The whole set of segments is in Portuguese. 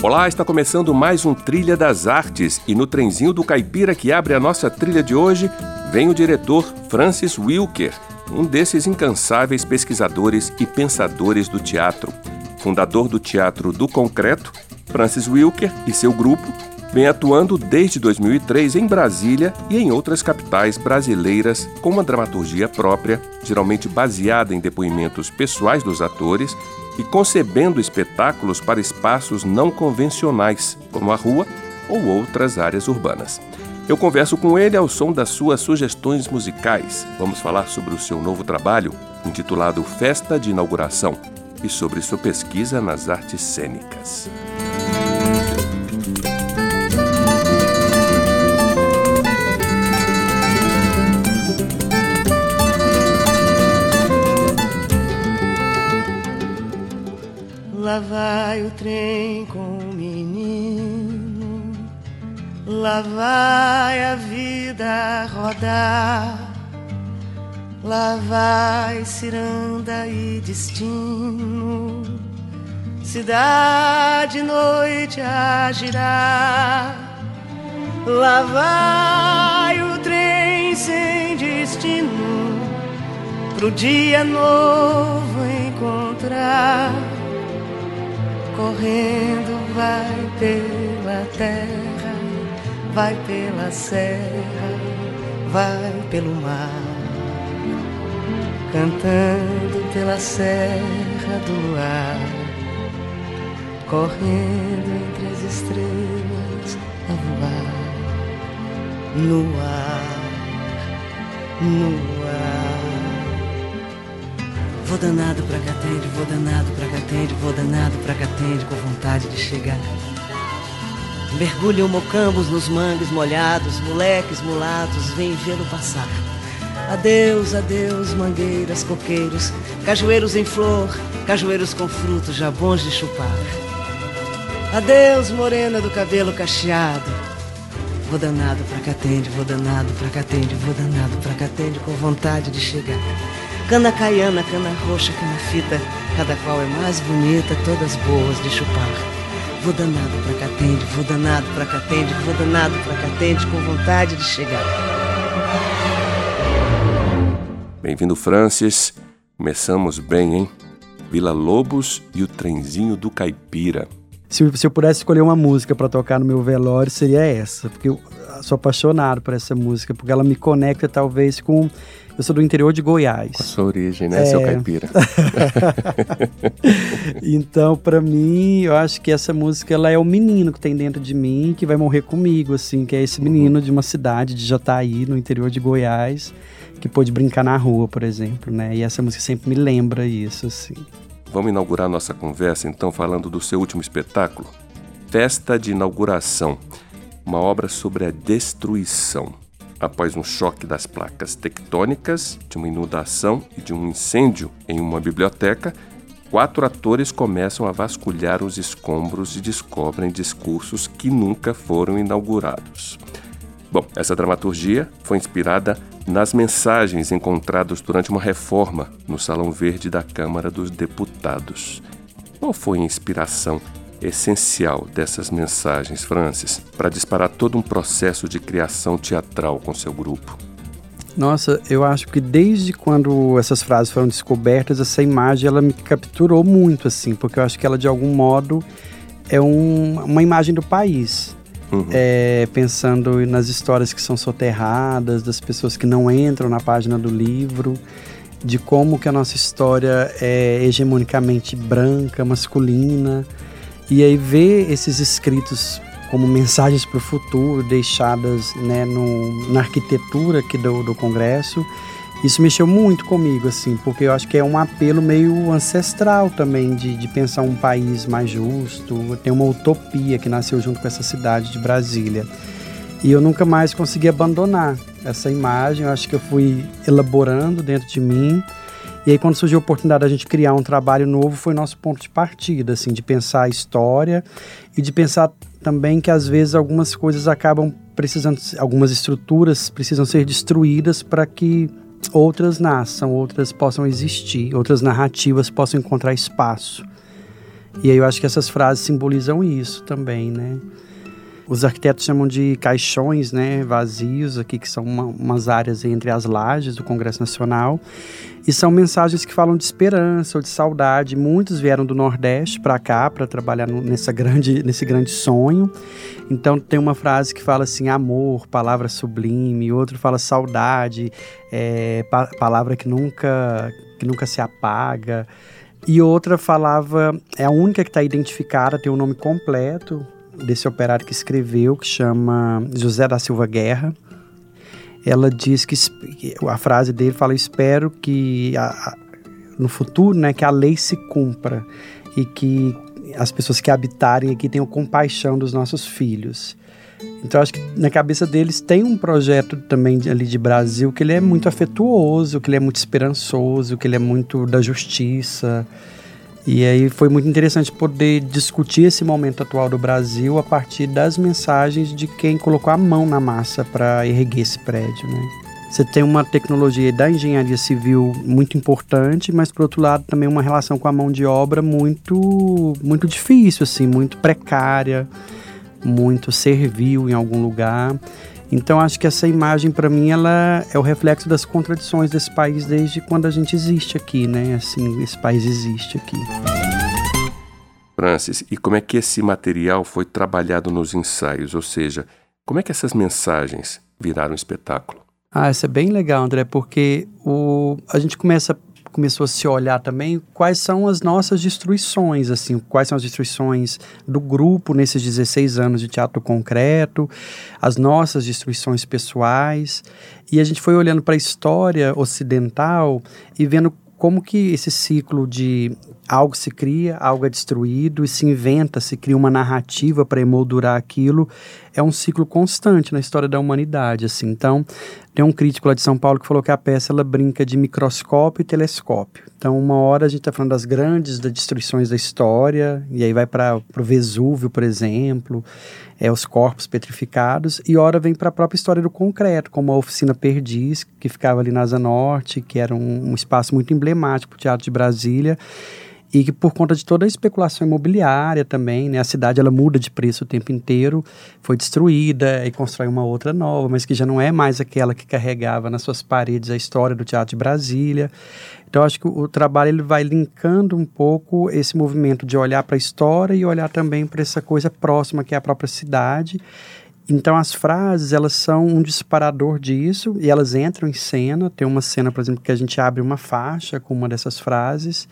Olá, está começando mais um Trilha das Artes e no trenzinho do caipira que abre a nossa trilha de hoje vem o diretor Francis Wilker, um desses incansáveis pesquisadores e pensadores do teatro. Fundador do Teatro do Concreto, Francis Wilker e seu grupo vem atuando desde 2003 em Brasília e em outras capitais brasileiras com uma dramaturgia própria, geralmente baseada em depoimentos pessoais dos atores e concebendo espetáculos para espaços não convencionais, como a rua ou outras áreas urbanas. Eu converso com ele ao som das suas sugestões musicais. Vamos falar sobre o seu novo trabalho, intitulado Festa de Inauguração, e sobre sua pesquisa nas artes cênicas. Vai o trem com o menino, lá vai a vida rodar, lá vai ciranda e destino, cidade noite a girar. Lá vai o trem sem destino, pro dia novo encontrar correndo vai pela terra, vai pela serra, vai pelo mar, cantando pela serra do luar, correndo entre as estrelas a voar, no ar, no ar. Vou danado pra Catende, vou danado pra Catende, vou danado pra Catende com vontade de chegar. Mergulham mocambos nos mangues molhados, moleques mulatos, vêm vê-lo passar. Adeus, adeus, mangueiras, coqueiros, cajueiros em flor, cajueiros com frutos já bons de chupar. Adeus, morena do cabelo cacheado. Vou danado pra Catende, vou danado pra Catende, vou danado pra Catende com vontade de chegar. Cana caiana, cana roxa, cana fita, cada qual é mais bonita, todas boas de chupar. Vou danado pra Catende, vou danado pra Catende, vou danado pra Catende, com vontade de chegar. Bem-vindo, Francis. Começamos bem, hein? Vila Lobos e o trenzinho do Caipira. Se, se eu pudesse escolher uma música para tocar no meu velório, seria essa, porque eu sou apaixonado por essa música, porque ela me conecta talvez com eu sou do interior de Goiás. Com a sua origem, né, é... seu caipira? então, para mim, eu acho que essa música ela é o menino que tem dentro de mim, que vai morrer comigo, assim, que é esse menino uhum. de uma cidade de Jataí, no interior de Goiás, que pôde brincar na rua, por exemplo, né? E essa música sempre me lembra isso, assim. Vamos inaugurar nossa conversa, então, falando do seu último espetáculo, Festa de Inauguração, uma obra sobre a destruição após um choque das placas tectônicas, de uma inundação e de um incêndio em uma biblioteca, quatro atores começam a vasculhar os escombros e descobrem discursos que nunca foram inaugurados. Bom, essa dramaturgia foi inspirada nas mensagens encontradas durante uma reforma no Salão Verde da Câmara dos Deputados. Qual foi a inspiração essencial dessas mensagens, Francis, para disparar todo um processo de criação teatral com seu grupo? Nossa, eu acho que desde quando essas frases foram descobertas, essa imagem ela me capturou muito, assim, porque eu acho que ela de algum modo é um, uma imagem do país. Uhum. É, pensando nas histórias que são soterradas, das pessoas que não entram na página do livro, de como que a nossa história é hegemonicamente branca, masculina, e aí ver esses escritos como mensagens para o futuro deixadas né, no, na arquitetura aqui do, do Congresso Isso mexeu muito comigo, assim, porque eu acho que é um apelo meio ancestral também de, de pensar um país mais justo. Tem uma utopia que nasceu junto com essa cidade de Brasília. E eu nunca mais consegui abandonar essa imagem. Eu acho que eu fui elaborando dentro de mim. E aí, quando surgiu a oportunidade da gente criar um trabalho novo, foi nosso ponto de partida, assim, de pensar a história e de pensar também que às vezes algumas coisas acabam precisando, algumas estruturas precisam ser destruídas para que outras nasçam, outras possam existir, outras narrativas possam encontrar espaço. E aí eu acho que essas frases simbolizam isso também, né? Os arquitetos chamam de caixões, né, vazios aqui, que são uma, umas áreas entre as lajes do Congresso Nacional. E são mensagens que falam de esperança ou de saudade. Muitos vieram do Nordeste para cá para trabalhar no, nessa grande, nesse grande sonho. Então tem uma frase que fala assim, amor, palavra sublime. Outro fala saudade, é, pa palavra que nunca, que nunca se apaga. E outra falava, é a única que está identificada, tem o um nome completo, desse operário que escreveu, que chama José da Silva Guerra. Ela diz que a frase dele fala: "Espero que a, a, no futuro, né, que a lei se cumpra e que as pessoas que habitarem aqui tenham compaixão dos nossos filhos". Então acho que na cabeça deles tem um projeto também ali de Brasil que ele é muito afetuoso, que ele é muito esperançoso, que ele é muito da justiça. E aí foi muito interessante poder discutir esse momento atual do Brasil a partir das mensagens de quem colocou a mão na massa para erguer esse prédio, né? Você tem uma tecnologia da engenharia civil muito importante, mas por outro lado também uma relação com a mão de obra muito muito difícil assim, muito precária, muito servil em algum lugar. Então acho que essa imagem para mim ela é o reflexo das contradições desse país desde quando a gente existe aqui, né? Assim, esse país existe aqui. Francis, e como é que esse material foi trabalhado nos ensaios? Ou seja, como é que essas mensagens viraram espetáculo? Ah, isso é bem legal, André, porque o, a gente começa começou a se olhar também quais são as nossas destruições, assim, quais são as destruições do grupo nesses 16 anos de teatro concreto, as nossas destruições pessoais. E a gente foi olhando para a história ocidental e vendo como que esse ciclo de algo se cria, algo é destruído e se inventa, se cria uma narrativa para emoldurar aquilo, é um ciclo constante na história da humanidade, assim. Então, tem um crítico lá de São Paulo que falou que a peça ela brinca de microscópio e telescópio. Então, uma hora a gente está falando das grandes das destruições da história, e aí vai para o Vesúvio, por exemplo, é os corpos petrificados, e hora vem para a própria história do concreto, como a oficina Perdiz, que ficava ali na Asa Norte, que era um, um espaço muito emblemático para o Teatro de Brasília, e que por conta de toda a especulação imobiliária também, né, a cidade ela muda de preço o tempo inteiro, foi destruída e constrói uma outra nova, mas que já não é mais aquela que carregava nas suas paredes a história do Teatro de Brasília. Então acho que o, trabalho ele vai linkando um pouco esse movimento de olhar para a história e olhar também para essa coisa próxima que é a própria cidade. Então as frases elas são um disparador disso e elas entram em cena. Tem uma cena, por exemplo, que a gente abre uma faixa com uma dessas frases.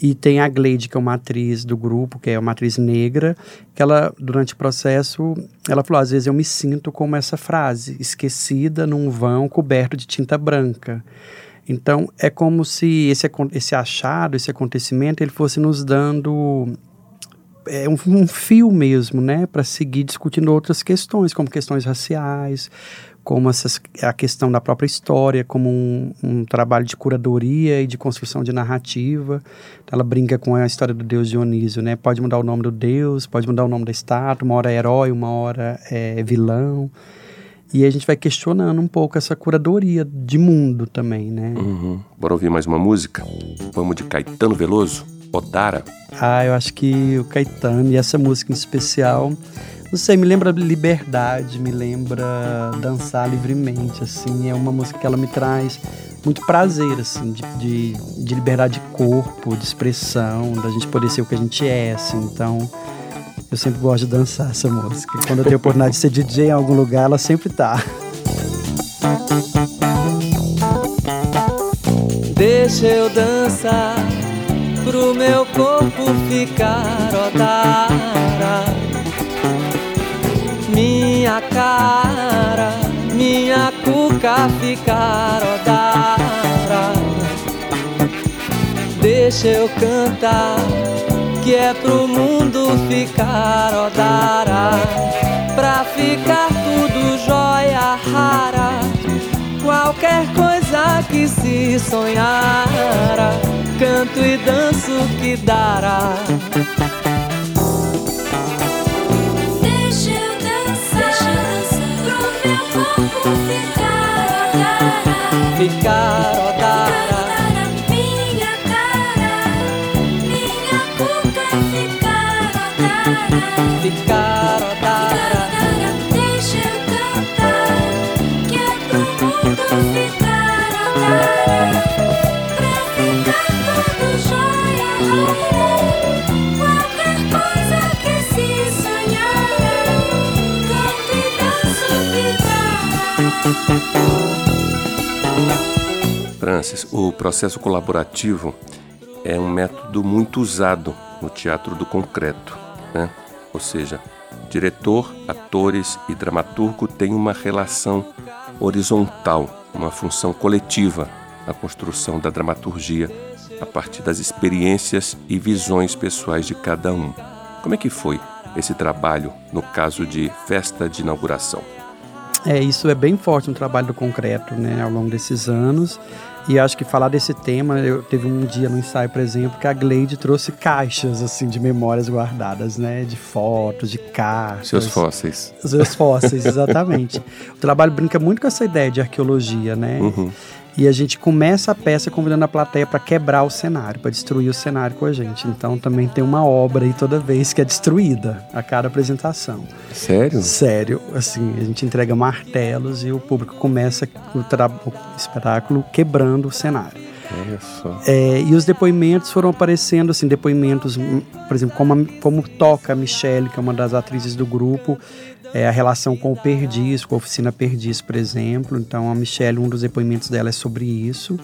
E tem a Gleide, que é uma atriz do grupo, que é uma atriz negra, que ela, durante o processo, ela falou, às vezes eu me sinto como essa frase, esquecida num vão coberto de tinta branca. Então, é como se esse, esse achado, esse acontecimento, ele fosse nos dando é um, um fio mesmo, né, para seguir discutindo outras questões, como questões raciais, como essas, a questão da própria história, como um, um, trabalho de curadoria e de construção de narrativa. Ela brinca com a história do deus Dionísio, né? Pode mudar o nome do deus, pode mudar o nome da estátua, uma hora é herói, uma hora é vilão. E a gente vai questionando um pouco essa curadoria de mundo também, né? Uhum. Bora ouvir mais uma música? Vamos de Caetano Veloso, Odara. Ah, eu acho que o Caetano e essa música em especial não sei, me lembra liberdade, me lembra dançar livremente, assim. É uma música que ela me traz muito prazer, assim, de, de, de liberdade de corpo, de expressão, da gente poder ser o que a gente é, assim. Então, eu sempre gosto de dançar essa música. Quando eu tenho a oportunidade de ser DJ em algum lugar, ela sempre tá. Deixa eu dançar pro meu corpo ficar odara minha cara, minha cuca ficar odara. Deixa eu cantar, que é pro mundo ficar odara, pra ficar tudo jóia rara. Qualquer coisa que se sonhara, canto e danço que dará. Ficar Francis, o processo colaborativo é um método muito usado no teatro do concreto, né? Ou seja, diretor, atores e dramaturgo têm uma relação horizontal, uma função coletiva na construção da dramaturgia a partir das experiências e visões pessoais de cada um. Como é que foi esse trabalho no caso de festa de inauguração? É, isso é bem forte no trabalho do concreto, né, ao longo desses anos. E acho que falar desse tema, eu teve um dia no ensaio, por exemplo, que a Gleide trouxe caixas assim de memórias guardadas, né, de fotos, de cartas. Seus fósseis. Os meus fósseis, exatamente. o trabalho brinca muito com essa ideia de arqueologia, né? Uhum. E a gente começa a peça convidando a plateia para quebrar o cenário, para destruir o cenário com a gente. Então também tem uma obra aí toda vez que é destruída a cada apresentação. Sério? Sério, assim, a gente entrega martelos e o público começa o, o espetáculo quebrando o cenário. Olha só. É, e os depoimentos foram aparecendo, assim, depoimentos, hum, por exemplo, como, como toca a Michelle, que é uma das atrizes do grupo, é, a relação com o Perdiz, com a oficina Perdiz, por exemplo. Então, a Michelle, um dos depoimentos dela é sobre isso.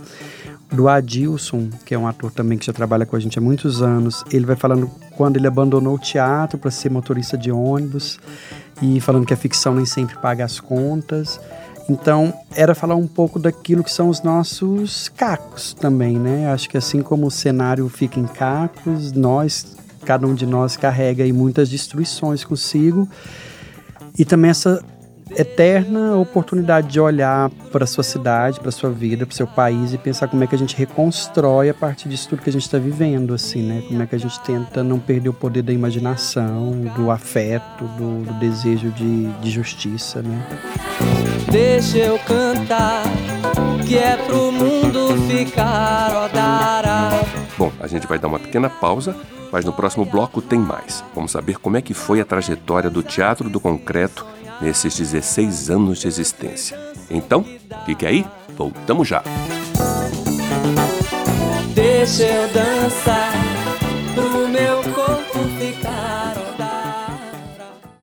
Do Adilson, que é um ator também que já trabalha com a gente há muitos anos, ele vai falando quando ele abandonou o teatro para ser motorista de ônibus e falando que a ficção nem sempre paga as contas. Então, era falar um pouco daquilo que são os nossos cacos também, né? Acho que assim como o cenário fica em cacos, nós, cada um de nós carrega aí muitas destruições consigo. E também essa eterna oportunidade de olhar para a sua cidade, para a sua vida, para o seu país e pensar como é que a gente reconstrói a partir disso tudo que a gente está vivendo, assim, né? Como é que a gente tenta não perder o poder da imaginação, do afeto, do, do desejo de, de justiça, né? Deixa eu cantar, que é pro mundo ficar odara. Bom, a gente vai dar uma pequena pausa, mas no próximo bloco tem mais. Vamos saber como é que foi a trajetória do Teatro do Concreto nesses 16 anos de existência. Então, fique aí, voltamos já. Deixa eu dançar,